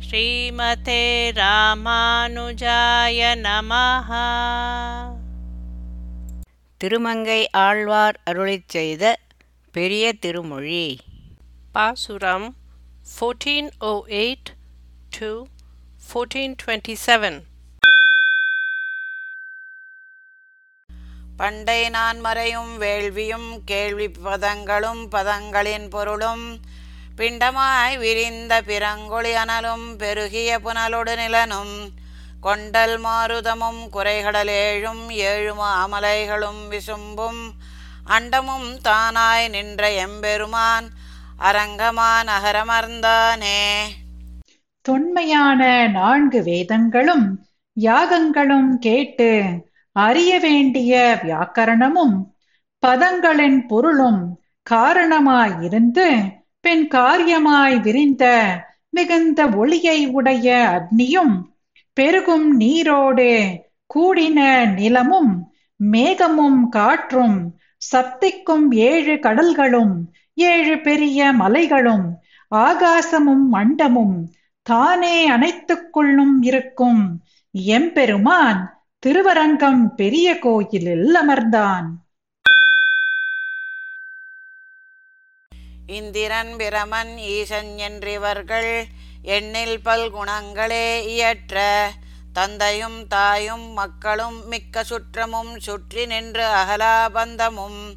ஸ்ரீமதே ராமானுஜாய நமஹ. திருமங்கை ஆழ்வார் அருளிச் செய்த பெரிய திருமொழி. பாசுரம் 1408 to 1427 பண்டை நான் மறையும் வேள்வியும் கேள்வி பதங்களும் பதங்களின் பொருளும் பிண்டமாய் விரிந்த பிறங்குழி அனலும் பெருகிய புனலொடு நிலனும் கொண்டல் மாருதமும் குறைகடலேழும் ஏழுமா அமலைகளும் விசும்பும் அண்டமும் தானாய் நின்ற எம்பெருமான் அரங்கமான் அகரமர்ந்தானே தொன்மையான நான்கு வேதங்களும் யாகங்களும் கேட்டு அறிய வேண்டிய வியாக்கரணமும் பதங்களின் பொருளும் காரணமாயிருந்து பின் காரியமாய் விரிந்த மிகுந்த ஒளியை உடைய அக்னியும் பெருகும் நீரோடு கூடின நிலமும் மேகமும் காற்றும் சப்திக்கும் ஏழு கடல்களும் ஏழு பெரிய மலைகளும் ஆகாசமும் மண்டமும் தானே அனைத்துக்குள்ளும் இருக்கும். எம்பெருமான் திருவரங்கம் பெரிய கோயிலில் அமர்ந்தான். இந்திரன் பிரமன் ஈசன் என்றிவர்கள் எண்ணில் பல்குணங்களே இயற்ற. தந்தையும் தாயும் மக்களும் மிக்க சுற்றமும் சுற்றி நின்று அகலா பந்தமும்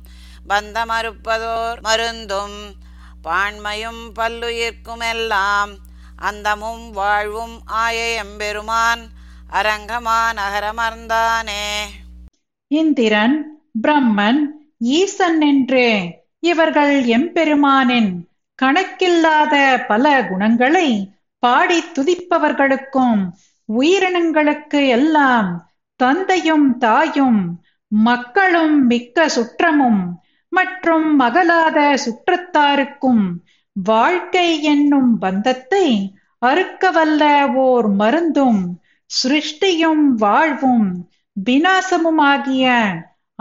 பந்தமறுப்பதோர் மருந்தும் பான்மையும் பல்லுயிர்க்குமெல்லாம் அந்தமும் வாழ்வும் ஆய எம்பெருமான் அரங்கமான் அகரமர்ந்தானே. இந்திரன் பிரம்மன் ஈசன் என்றே. இவர்கள் எம்பெருமானின் கணக்கில்லாத பல குணங்களை பாடி துதிப்பவர்களுக்கும் உயிரினங்களுக்கு எல்லாம் தந்தையும் தாயும் மக்களும் மிக்க சுற்றமும் மற்றும் மகளாத சுற்றத்தாருக்கும் வாழ்க்கை என்னும் பந்தத்தை அறுக்கவல்ல ஓர் மருந்தும் சிருஷ்டியும் வாழ்வும் வினாசமுமாகிய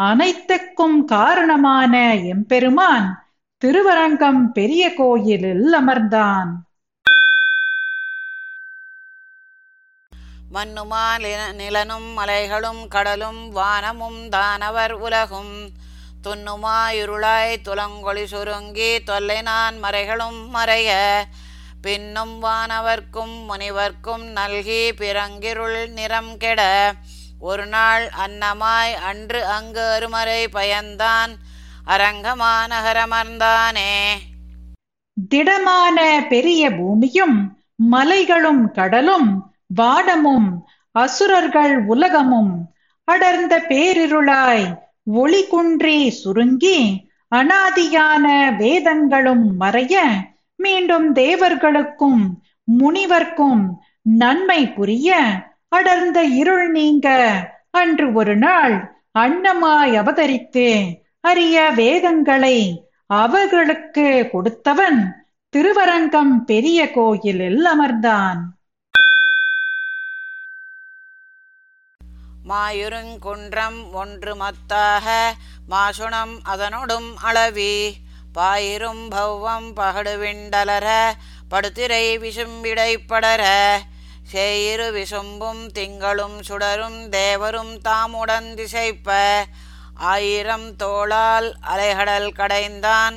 அனைத்துக்கும் காரணமான எம்பெருமான் திருவரங்கம் பெரிய கோயிலில் அமர்ந்தான். மண்ணுமா நிலனும் மலைகளும் கடலும் வானமும் தானவர் உலகும். துண்ணுமா இருளாய் துலங்கொழி சுருங்கி தொல்லை நான் மறைகளும் மறைய. பின்னும் வானவர்க்கும் முனிவர்க்கும் நல்கி பிறங்கிருள் நிறம் கெட. ஒரு நாள் அன்னமாய் அன்று அங்கு அருமறை பயந்தான். அரங்கமாநகரமர்ந்தானே திடமான பெரிய பூமியும் மலைகளும் கடலும் வானமும் அசுரர்கள் உலகமும் அடர்ந்த பேரிருளாய் ஒளி குன்றி சுருங்கி அனாதியான வேதங்களும் மறைய மீண்டும் தேவர்களுக்கும் முனிவர்க்கும் நன்மை புரிய அடர்ந்த இருள் நீங்க. அன்று ஒரு நாள் அன்னமாய் அவதரித்து அரிய வேதங்களை அவர்களுக்கு கொடுத்தவன் திருவரங்கம் பெரிய கோயிலில் அமர்ந்தான் மாயுருங்குன்றம் ஒன்று மத்தாக மாசுணம் அதனொடும் அளவி. பாயிரும் பௌவம் பகடுவிண்டலர படுத்திரை விசும்பிடை படர சேயிரு விசும்பும் திங்களும் சுடரும் தேவரும் தாமுடன் திசைப்ப. ஆயிரம் தோளால் அலைகடல் கடைந்தான்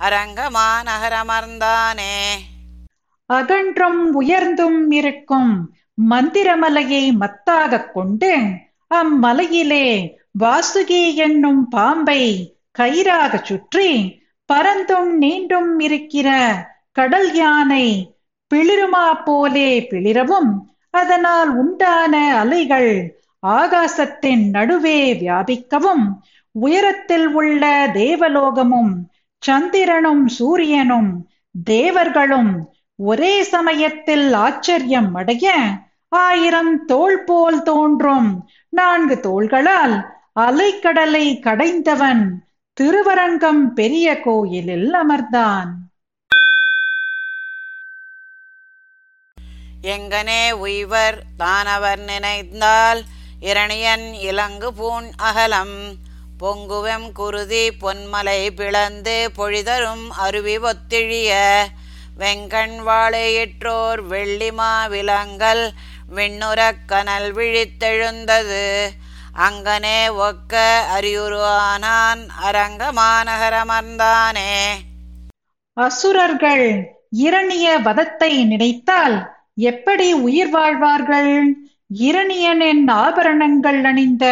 அரங்கமா நகரமர்ந்தானே. அகன்றும் உயர்ந்தும் இருக்கும் மந்திரமலையை மத்தாகக் கொண்டு அம்மலையிலே வாசுகி என்னும் பாம்பை கயிறாக சுற்றி பரந்தும் நீண்டும் இருக்கிற கடல் யானை பிளிருமா போலே பிளிரவும் அதனால் உண்டான அலைகள் ஆகாசத்தின் நடுவே வியாபிக்கவும் உயரத்தில் உள்ள தேவலோகமும் சந்திரனும் சூரியனும் தேவர்களும் ஒரே சமயத்தில் ஆச்சரியம் அடைய ஆயிரம் தோள் போல் தோன்றும். நான்கு தோள்களால் அலைக்கடலை கடைந்தவன் திருவரங்கம் பெரிய கோயிலில் அமர்ந்தான். எங்கனே உய்வர் தானவர் நினைந்தால் இரணியன் இலங்கு பூண் அகலம். பொங்குவெம் குருதி பொன்மலை பிளந்து பொழிதரும் அருவி ஒத்திழிய. வெங்கண் வாழையிற்றோர் வெள்ளிமா விலங்கல் விண்ணுறக் கனல் விழித்தெழுந்தது. அங்கனே ஒக்க அரியுருவானான் அரங்கமாநகரமர்ந்தானே அசுரர்கள் இரணிய வதத்தை நினைத்தால் எப்படி உயிர் வாழ்வார்கள்? இரணியனின் ஆபரணங்கள் அணிந்த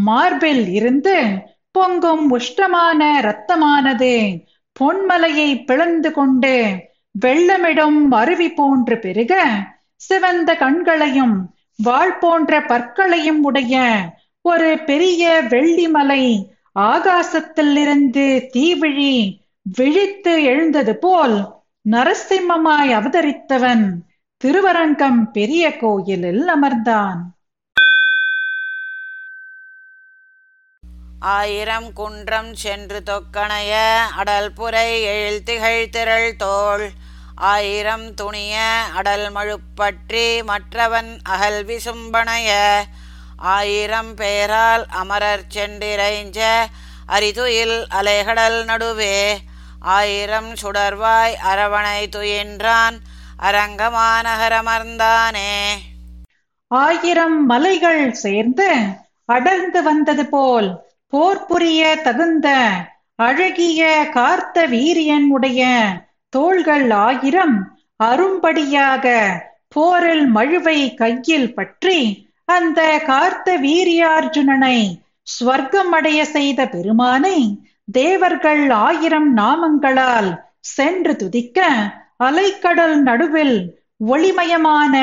மார்பில் இருந்து பொங்கும் உஷ்டமான இரத்தமானது பொன்மலையை பிளந்து கொண்டு வெள்ளமிடும் அருவி போன்று பெருக சிவந்த கண்களையும் வாள் போன்ற பற்களையும் உடைய ஒரு பெரிய வெள்ளிமலை ஆகாசத்திலிருந்து தீவிழி விழித்து எழுந்தது போல் நரசிம்மமாய் அவதரித்தவன் திருவரங்கம் பெரிய கோயிலில் அமர்ந்தான். ஆயிரம் குன்றம் சென்று தொக்கணைய அடல் புரை எழில் திகழ் திரள் தோள். ஆயிரம் துணிய அடல் மழுப்பற்றி மற்றவன் அகல் விசும்பணைய. ஆயிரம் பேரால் அமரர் சென்றிரைஞ்ச அரிதுயில் அலைகடல் நடுவே. ஆயிரம் சுடர்வாய் அரவணை துயின்றான் அரங்கமாநகரமர்ந்தானே. ஆயிரம் மலைகள் சேர்ந்து அடர்ந்து வந்தது போல் போர் புரிய தகுந்த அழகிய கார்த்த வீரியன் உடைய தோள்கள் ஆயிரம் அரும்படியாக போரில் மழுவை கையில் பற்றி அந்த கார்த்த வீரியார்ஜுனனை ஸ்வர்க்கம் அடைய செய்த பெருமானை தேவர்கள் ஆயிரம் நாமங்களால் சென்று துதிக்க அலைக்கடல் நடுவில் ஒளிமயமான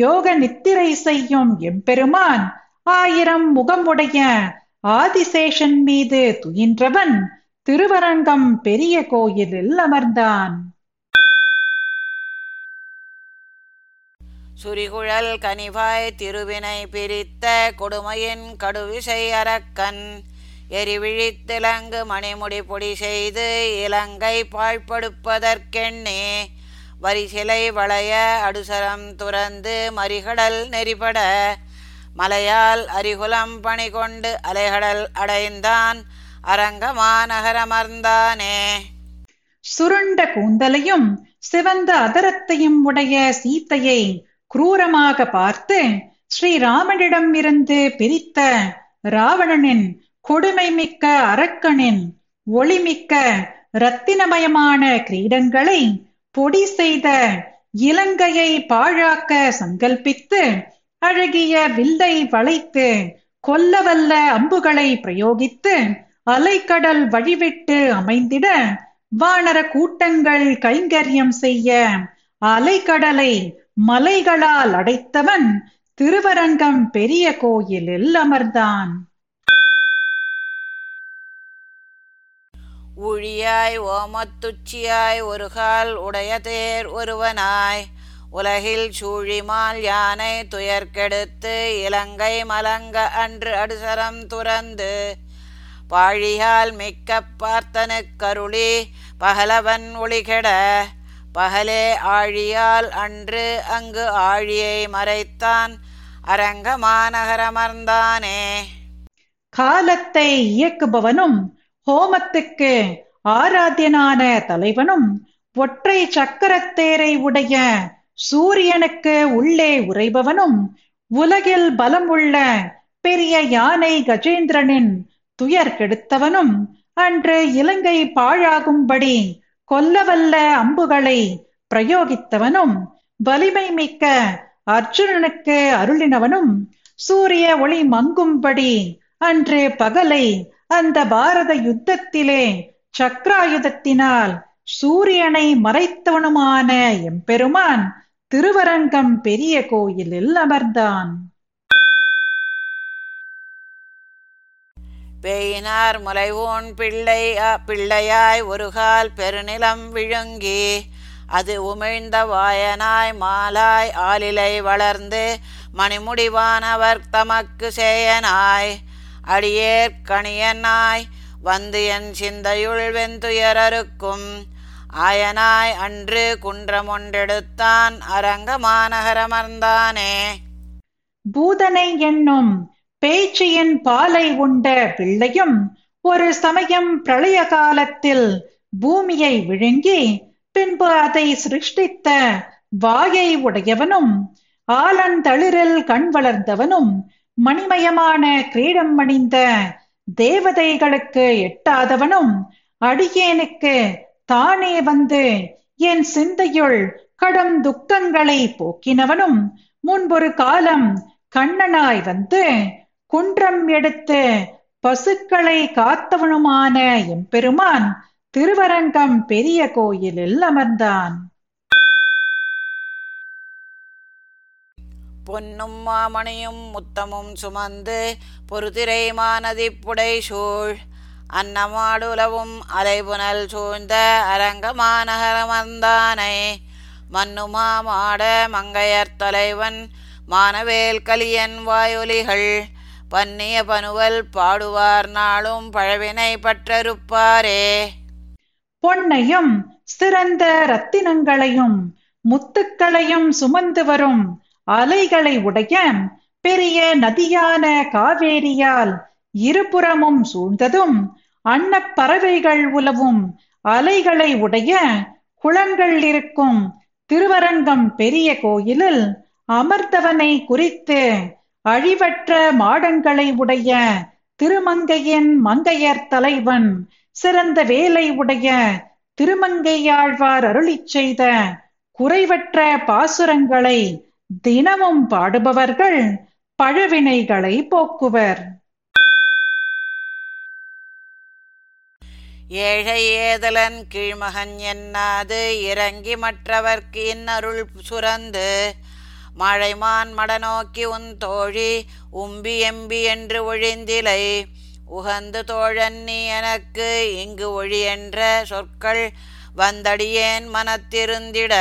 யோக நித்திரை செய்யும் எம்பெருமான் ஆயிரம் முகமுடைய ஆதிசேஷன் மீது துயின்றவன் திருவரங்கம் பெரிய கோயிலில் அமர்ந்தான். சுரிகுழல் கனிவாய் திருவினை பிரித்த கொடுமையின் கடுவிசை அரக்கன் எரிவிழித்திலங்கு மணிமுடி பொடி செய்து இலங்கை பாழ்படுப்பதற்கெண்ணே. வரிசிலை வளைய அடுசரம் துறந்து மறிகடல் நெறிபட. மலையால் அரிகுலம் பணி கொண்டு அலைகடல் அடைந்தான் அரங்கமாநகரமர்ந்தானே சுருண்ட கூந்தலையும் சிவந்த அதரத்தையும் உடைய சீத்தையை குரூரமாக பார்த்து ஸ்ரீராமனிடம் இருந்து பிரித்த ராவணனின் கொடுமை மிக்க அரக்கனின் ஒளிமிக்க இரத்தினமயமான கிரீடங்களை பொடி செய்த இலங்கையை பாழாக்க சங்கல்பித்து அழகிய வில்லை வளைத்து கொல்லவல்ல அம்புகளை பிரயோகித்து அலைக்கடல் வழிவிட்டு அமைந்திட வானர கூட்டங்கள் கைங்கரியம் செய்ய அலைக்கடலை மலைகளால் அடைத்தவன் திருவரங்கம் பெரிய கோயிலில் அமர்ந்தான். ஊழியாய் ஓமத்துச்சியாய் ஒரு கால் உடைய தேர் ஒருவனாய். உலகில் சூழிமால் யானை துயர்கெடுத்து இலங்கை மலங்க அன்று அடுசரம் துறந்து. பாழியால் மிக்க பார்த்தனு கருளி பகலவன் ஒளிகெட. பகலே ஆழியால் அன்று அங்கு ஆழியை மறைத்தான் அரங்கமாநகரமர்ந்தானே. காலத்தை இயக்குபவனும் ஹோமத்துக்கு ஆராத்தியனான தலைவனும் ஒற்றை சக்கரத்தேரை உடைய சூரியனுக்கு உள்ளே உறைபவனும் உலகில் பலம் உள்ள பெரிய யானை கஜேந்திரனின் துயர் கெடுத்தவனும் அன்று இலங்கை பாழாகும்படி கொல்லவல்ல அம்புகளை பிரயோகித்தவனும் வலிமை மிக்க அர்ஜுனனுக்கு அருளினவனும் சூரிய ஒளி மங்கும்படி அன்று பகலை அந்த பாரத யுத்தத்திலே சக்ராயுதத்தினால் சூரியனை மறைத்தவனுமான எம்பெருமான் திருவரங்கம் பெரிய கோயிலில் அமர்ந்தான். பெயினார் முலைவோன் பிள்ளை பிள்ளையாய் ஒருகால் பெருநிலம் விழுங்கி அது உமிழ்ந்த வாயனாய் மாலாய் ஆலிலை வளர்ந்து மணிமுடிவானவர் தமக்கு சேயனாய். அடியேற் கணியனாய் வந்து என் சிந்தையுள் வெந்துயரருக்கும் ஆயனாய் அன்று குன்றமொன்றெடுத்தான் அரங்கமாநகரமர்ந்தானே பூதனை என்னும் பேச்சியின் பாலை உண்ட பிள்ளையும் ஒரு சமயம் பிரளய காலத்தில் பூமியை விழுங்கி பின்பு அதை சிருஷ்டித்த வாயை உடையவனும் ஆலந்தளிரில் கண் வளர்ந்தவனும் மணிமயமான கிரீடம் அணிந்த தேவதைகளுக்கு எட்டாதவனும் அடியேனுக்கு தானே வந்து என் சிந்தையுள் கடும் துக்கங்களை போக்கினவனும் முன்பொரு காலம் கண்ணனாய் வந்து குன்றம் எடுத்து பசுக்களை காத்தவனுமான எம்பெருமான் திருவரங்கம் பெரிய கோயிலில் அமர்ந்தான். பொன்னும் மாமணியும் முத்தமும் சுமந்து பொறுதிரை மானதி புடை சூழ் அன்னமாடுலவும் அலைபுனல் சூழ்ந்த அரங்கமானகரமந்தானை மன்னுமா மாட மங்கையர் தலைவன் மானவேல் கலியன் வாயொலிகள். பன்னிய பனுவல் பாடுவார் நாளும் பழவினை பற்றறுப்பாரே. பொன்னையும் சிறந்த ரத்தினங்களையும் முத்துக்களையும் சுமந்து வரும் அலைகளை உடைய பெரிய நதியான காவேரியால் இருபுறமும் சூழ்ந்ததும் அன்னப்பறவைகள் உலவும் அலைகளை உடைய குளங்கள் இருக்கும் திருவரங்கம் பெரிய கோயிலில் அமர்ந்தவனை குறித்து அழிவற்ற மாடங்களை உடைய திருமங்கையின் மங்கையர் தலைவன் சிறந்த வேலை உடைய திருமங்கையாழ்வார் அருளிச் செய்த குறைவற்ற பாசுரங்களை தினமும் பாடுபவர்கள் பழவினைகளை போக்குவர். ஏழை ஏதலன் கீழ்மகன் என்னாது? இறங்கி மற்றவர்க்கு இன்னருள் சுரந்து மழைமான் மடநோக்கி உன் தோழி உம்பி எம்பி என்று ஒழிந்திலை. உகந்து தோழன் நீ எனக்கு இங்கு ஒழி என்ற சொற்கள் வந்தடியேன் மனத்திருந்திட.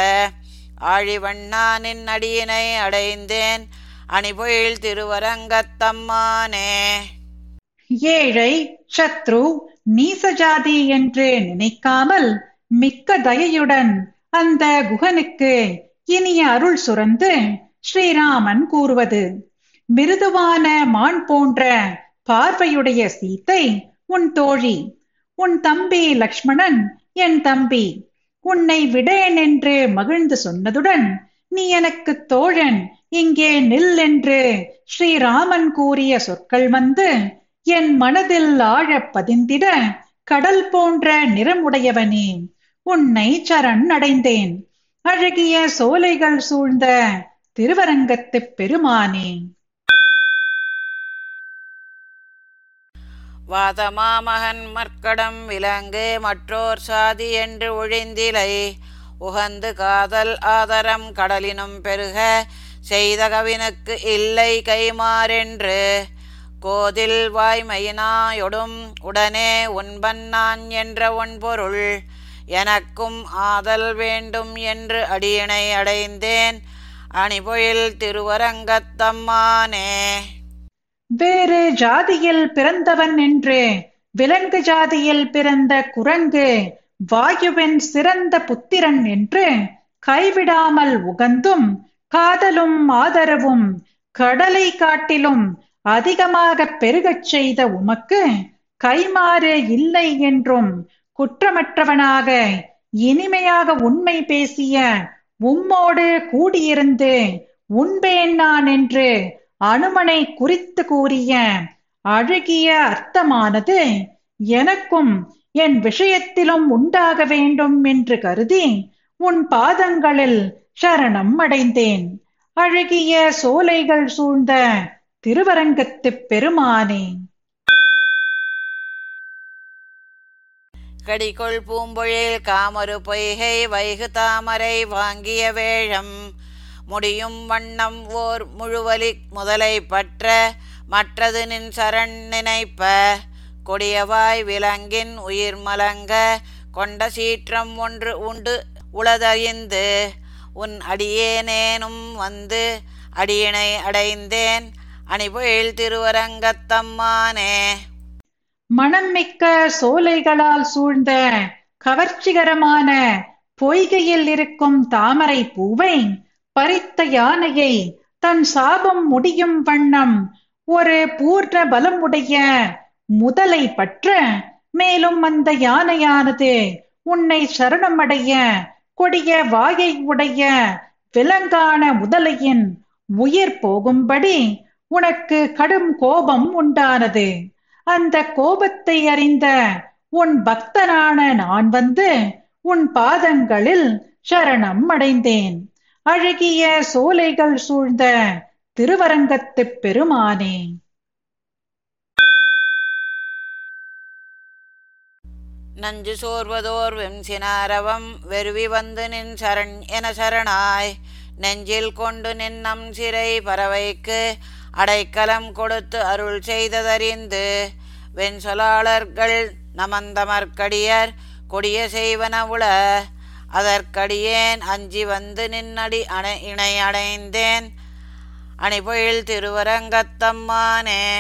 ஆழிவண்ணா நின் அடியினை அடைந்தேன். அணிபொயில் திருவரங்கத்தம்மானே. ஏழை சத்ரு நீசஜாதி என்று நினைக்காமல் மிக்க தயையுடன் அந்த குகனுக்கு இனிய அருள் சுரந்து ஸ்ரீராமன் கூறுவது. மிருதுவான மான் போன்ற பார்வையுடைய சீத்தை உன் தோழி உன் தம்பி லக்ஷ்மணன் என் தம்பி. உன்னை விடேன் என்று மகிழ்ந்து சொன்னதுடன் நீ எனக்கு தோழன் இங்கே நில் என்று ஸ்ரீராமன் கூறிய சொற்கள் வந்து என் மனதில் ஆழப் பதிந்திட கடல் போன்ற நிறமுடையவனே உன்னை சரண் அடைந்தேன். அழகிய சோலைகள் சூழ்ந்த திருவரங்கத்துப் பெருமானேன் வாதமாமகன் மற்கடம் விலங்கு மற்றோர் சாதி என்று ஒழிந்திலை. உகந்து காதல் ஆதரம் கடலினும் பெருக செய்த கவினுக்கு இல்லை கைமாறென்று கோதில் வாய்மையினாயொடும் உடனே உண்பன் நான் என்ற பொருள் எனக்கும் ஆதல் வேண்டும் என்று அடியினை அடைந்தேன். அணிபொழில் திருவரங்கத்தம்மானே. வேறு ஜாதியில் பிறந்தவன் என்று விலங்கு ஜாதியில் பிறந்த குரங்கு வாயுவின் சிறந்த புத்திரன் என்று கைவிடாமல் உகந்தும் காதலும் ஆதரவும் கடலை காட்டிலும் அதிகமாக பெருகச் செய்த உமக்கு கைமாறு இல்லை என்றும் குற்றமற்றவனாக இனிமையாக உண்மை பேசிய உம்மோடு கூடியிருந்து உண்பேன் நான் என்று அனுமனை குறித்து கூறிய அழகிய அர்த்தமானது எனக்கும் என் விஷயத்திலும் உண்டாக வேண்டும் என்று கருதி உன் பாதங்களில் சரணம் அடைந்தேன். அழகிய சோலைகள் சூழ்ந்த திருவரங்கத்துப் பெருமானே. கடிகொள் பூம்பொழில் காமரு பொய்கை வைகு தாமரை வாங்கிய வேழம். முடியும் வண்ணம் ஓர் முழுவலி முதலை பற்ற மற்றது நின் சரண் நினைப்ப. கொடியவாய் விலங்கின் உயிர் மலங்க கொண்ட சீற்றம் ஒன்று உண்டு உளதறிந்து. உன் அடியேனேனும் வந்து அடியினை அடைந்தேன் அணிபொழில் திருவரங்கத்தம்மானே. மணம் மிக்க சோலைகளால் சூழ்ந்த கவர்ச்சிகரமான பொய்கையில் இருக்கும் தாமரை பூவை பறித்த யானையை தன் சாபம் முடியும் வண்ணம் ஒரு பூர்ண பலம் உடைய முதலை பற்ற மேலும் அந்த யானையானது உன்னை சரணமடைய கொடிய வாயை உடைய விலங்கான முதலையின் உயிர் போகும்படி உனக்கு கடும் கோபம் உண்டானது. அந்த கோபத்தை அறிந்த உன் பக்தனான நான் வந்து உன் பாதங்களில் சரணம் அடைந்தேன். அழகிய சோலைகள் சூழ்ந்த திருவரங்கத்துப் பெருமானே. நஞ்சு சோர்வதோர் வெம்சினாரவம் வெறுவி வந்து நின் சரண் என சரணாய். நெஞ்சில் கொண்டு நின்னம் சிறை பறவைக்கு அடைக்கலம் கொடுத்து அருள் செய்ததறிந்து வெண்சொலாளர்கள் நமந்தமர்க்கடியர் கொடிய செய்வன உள அதற்கடியேன் அஞ்சி வந்து நின்னடி அணை இணை அடைந்தேன். அணிபொழில் திருவரங்கத்தம்மானே.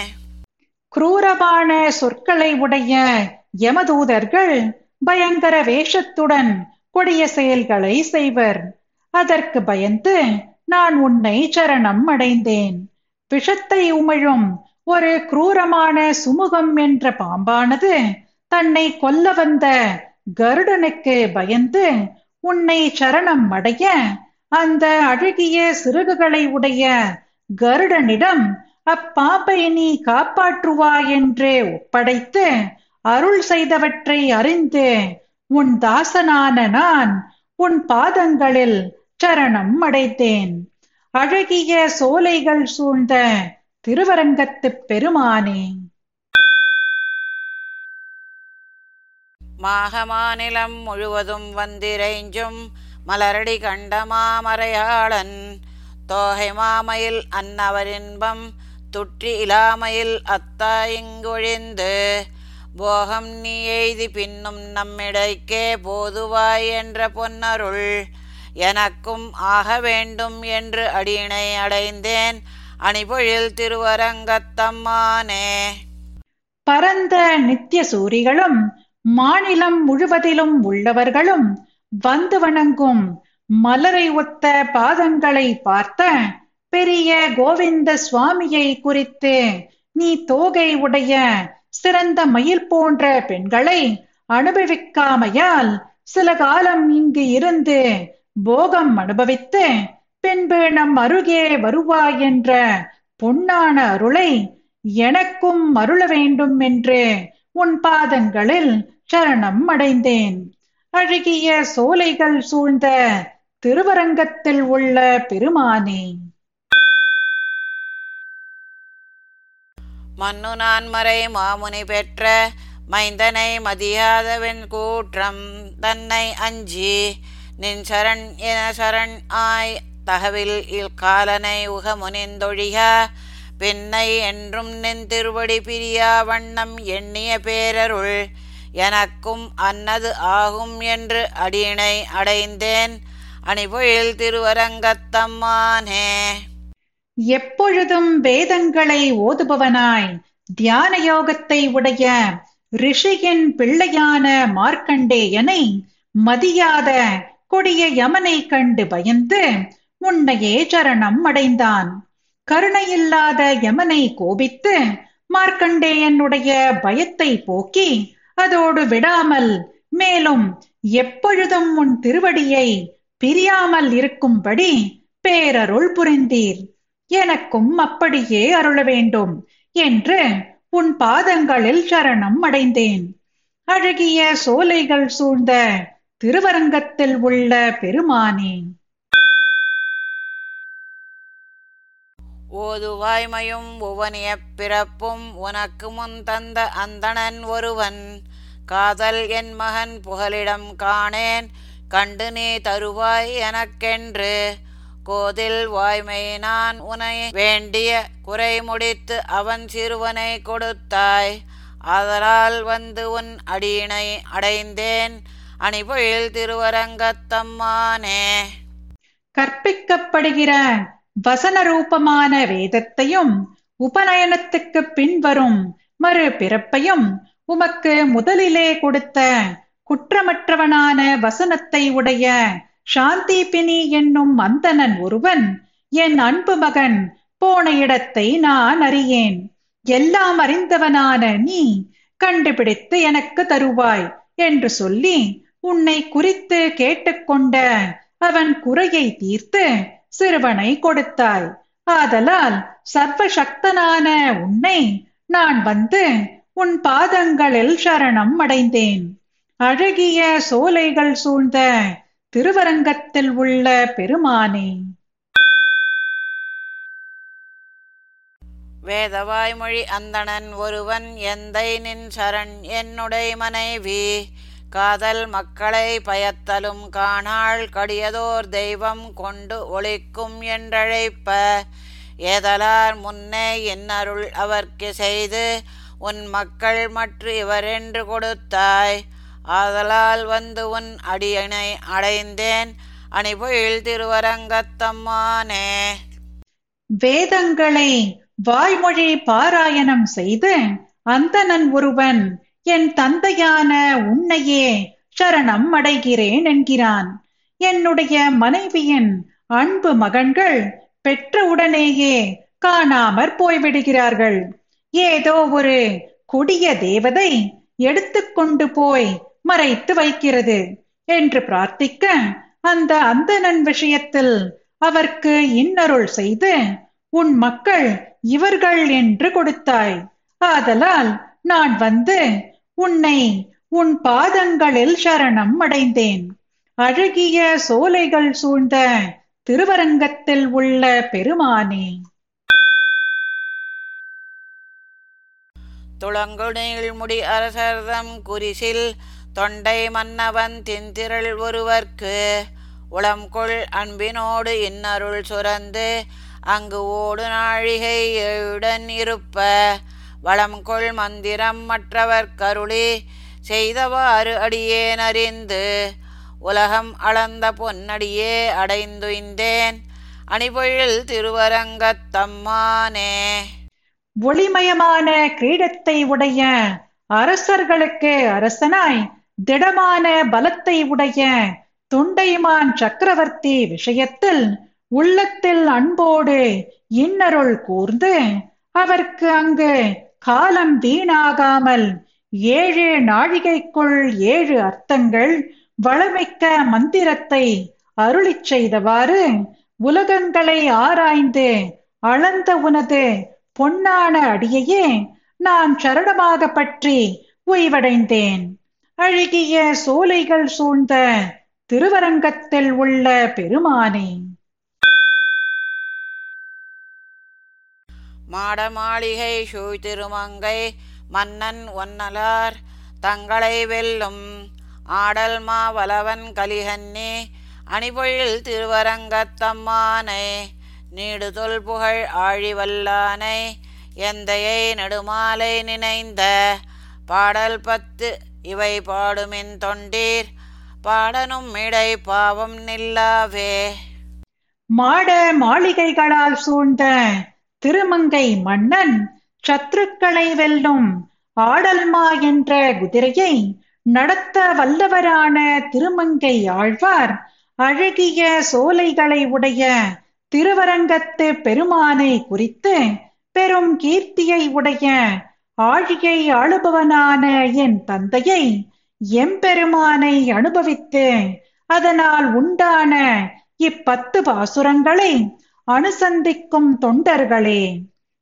குரூரமான சொற்களை உடைய யமதூதர்கள் பயங்கர வேஷத்துடன் கொடிய செயல்களை செய்வர். அதற்கு பயந்து நான் உன்னை சரணம் அடைந்தேன். விஷத்தை உமிழும் ஒரு குரூரமான சுமுகம் என்ற பாம்பானது தன்னை கொல்ல வந்த கருடனுக்கு பயந்து உன்னை சரணம் அடைய அந்த அழகிய சிறகுகளை உடைய கருடனிடம் அப்பாப்பை நீ காப்பாற்றுவாய் என்று ஒப்படைத்து அருள் செய்தவற்றை அறிந்து உன் தாசனான நான் உன் பாதங்களில் சரணம் அடைத்தேன் அழகிய சோலைகள் சூழ்ந்த திருவரங்கத்துப் பெருமானே! மாகமாநிலம் முழுவதும் வந்திரைஞ்சும் மலரடி கண்ட மாமறையாளன் தோகை மாமையில் அன்னவரின்பம் துற்றி இலாமையில் அத்தா இங்கொழிந்து போகம் நீ எய்தி பின்னும் நம்மிடைக்கே போதுவாய் என்ற பொன்னருள். எனக்கும் ஆக வேண்டும் என்று அடியினை அடைந்தேன். அணிபொழில் திருவரங்கத்தம்மானே. பரந்த நித்திய சூரிகளும் மாநிலம் முழுவதிலும் உள்ளவர்களும் வந்து வணங்கும் மலரை ஒத்த பாதங்களை பார்த்த பெரிய கோவிந்த சுவாமியை குறித்து நீ தோகை உடைய சிறந்த மயில் போன்ற பெண்களை அனுபவிக்காமையால் சில காலம் இங்கு இருந்து போகம் அனுபவித்து பின்பு நம் அருகே வருவாய் என்ற பொன்னான அருளை எனக்கும் அருள வேண்டும் என்று உன் பாதங்களில் சரணம் அடைந்தேன். அழகிய சோலைகள் சூழ்ந்த திருவரங்கத்தில் உள்ள பெருமானே. மன்னு நான்மறை மாமுனி பெற்ற மைந்தனை மதியாதவன் கூற்றம் தன்னை அஞ்சி நின் சரண் என சரண் ஆய் தகவில் இல் காலனை பின்னை என்றும் நின் திருவடி பிரியா வண்ணம் எண்ணிய பேரருள் எனக்கும் அன்னது ஆகும் என்று அடியினை அடைந்தேன். அணிபொழில் திருவரங்கத்தம்மானே. எப்பொழுதும் வேதங்களை ஓதுபவனாய் தியான யோகத்தை உடைய ரிஷியின் பிள்ளையான மார்க்கண்டேயனை மதியாத கொடிய யமனை கண்டு பயந்து உன்னையே சரணம் அடைந்தான். கருணையில்லாத யமனை கோபித்து மார்க்கண்டேயனுடைய பயத்தை போக்கி அதோடு விடாமல் மேலும் எப்பொழுதும் உன் திருவடியை பிரியாமல் இருக்கும்படி பேரருள் புரிந்தீர். எனக்கும் அப்படியே அருள வேண்டும் என்று உன் பாதங்களில் சரணம் அடைந்தேன். அழகிய சோலைகள் சூழ்ந்த திருவரங்கத்தில் உள்ள பெருமானே. ஓதுவாய்மையும் உவனிய பிறப்பும் உனக்கு முன் தந்த அந்தணன் ஒருவன். காதல் என் மகன் புகலிடம் காணேன். கண்டு நீ தருவாய் எனக்கென்று கோதில் வாய்மை நான் உனை வேண்டிய குறை முடித்து அவன் சிறுவனை கொடுத்தாய். அதனால் வந்து உன் அடியினை அடைந்தேன். அணிபொழில் திருவரங்கத்தம்மானே. கற்பிக்கப்படுகிற வசன ரூபமான வேதத்தையும் உபநயனத்துக்கு பின்வரும் மறு பிறப்பையும் உமக்கு முதலிலே கொடுத்த குற்றமற்றவனான வசனத்தை உடைய சாந்திபினி என்னும் மந்தனன் ஒருவன் என் அன்பு மகன் போன இடத்தை நான் அறியேன். எல்லாம் அறிந்தவனான நீ கண்டுபிடித்து எனக்கு தருவாய் என்று சொல்லி உன்னை குறித்து கேட்டுக்கொண்ட அவன் குறையை தீர்த்து சிறுவனை கொடுத்தாய். ஆதலால் சர்வசக்தனான உன்னை நான் வந்து உன் பாதங்களில் சரணம் அடைந்தேன். அழகிய சோலைகள் சூழ்ந்த திருவரங்கத்தில் உள்ள பெருமானே. வேதவாய்மொழி அந்தணன் ஒருவன் எந்தை நின் சரண் என்னுடைய மனைவி. காதல் மக்களை பயத்தலும் காணாள் கடியதோர் தெய்வம் கொண்டு ஒளிக்கும் என்றழைப்ப. ஏதலார் முன்னே என்னருள் அவர்க்கு செய்து உன் மக்கள் மற்ற இவரென்று கொடுத்தாய். ஆதலால் வந்து உன் அடியனை அடைந்தேன். அணிபொழில் திருவரங்கத்தம்மானே. வேதங்களை வாய்மொழி பாராயணம் செய்து அந்தனன் ஒருவன் என் தந்தையான உன்னையே சரணம் அடைகிறேன் என்கிறான். என்னுடைய மனைவியின் அன்பு மகன்கள் பெற்றவுடனேயே காணாமற் போய்விடுகிறார்கள். ஏதோ ஒரு கொடிய தேவதை எடுத்துக்கொண்டு போய் மறைத்து வைக்கிறது என்று பிரார்த்திக்க அந்த அந்தணன் விஷயத்தில் அவர்க்கு இன்னருள் செய்து உன் மக்கள் இவர்கள் என்று கொடுத்தாய். ஆதலால் நான் வந்து உன்னை உன் பாதங்களில் சரணம் அடைந்தேன். அழகிய சோலைகள் சூழ்ந்த திருவரங்கத்தில் உள்ள பெருமானே. துளங்குநீள் முடி அரசர்தம் குரிசில் தொண்டை மன்னவன் திந்திரள் ஒருவர்க்கு. உளம்கொள் அன்பினோடு இன்னருள் சுரந்து அங்கு ஓடு நாழிகை எழுடன் இருப்ப. வளம்கொள் மந்திரம் மற்றவர் கருளி செய்தவாறு அடியேன் அறிந்து. உலகம் அளந்த பொன்னடியே அடைந்துய்ந்தேன். அணிபொழில் திருவரங்கத்தம்மானே. ஒளிமயமான கிரீடத்தை உடைய அரசர்களுக்கு அரசனாய் திடமான பலத்தை உடைய தொண்டைமான் சக்கரவர்த்தி விஷயத்தில் உள்ளத்தில் அன்போடு இன்னருள் கூர்ந்து அவர்க்கு அங்கு காலம் வீணாகாமல் ஏழு நாழிகைக்குள் ஏழு அர்த்தங்கள் வளமிக்க மந்திரத்தை அருளிச் செய்தவாறு உலகங்களை ஆராய்ந்து அளந்த உனது பொன்னான அடியையே நான் சரணமாக பற்றி ஓய்வடைந்தேன் அழகிய சோலைகள் சூழ்ந்த திருவரங்கத்தில் உள்ள பெருமானே. மாடமாளிகை சூழ் திருமங்கை மன்னன் ஒன்னலார் தங்களை வெல்லும். ஆடல் மாவலவன் கலிகன்னே அணிபொழில் திருவரங்கத்தம்மானே. நீடுதொல் புகழ் ஆழிவல்லானை எந்தையை நெடுமாலை நினைந்த பாடல் பத்து. இவை பாடுமின் தொண்டீர் பாடனும் இடை பாவம் நில்லாவே. மாட மாளிகைகளால் சூழ்ந்த திருமங்கை மன்னன் சத்துருக்களை வெல்லும் ஆடல்மா என்ற குதிரையை நடத்த வல்லவரான திருமங்கை ஆழ்வார் அழகிய சோலைகளை உடைய திருவரங்கத்து பெருமானை குறித்து பெரும் கீர்த்தியை உடைய ஆழியை ஆளுபவனான என் தந்தையை எம்பெருமானை அனுபவித்து அதனால் உண்டான இப்பத்து பாசுரங்களை அனுசந்திக்கும் தொண்டர்களே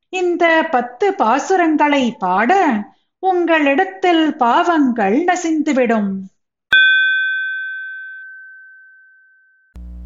இந்த பத்து பாசுரங்களை பாட உங்களிடத்தில் பாவங்கள் நசிந்துவிடும்.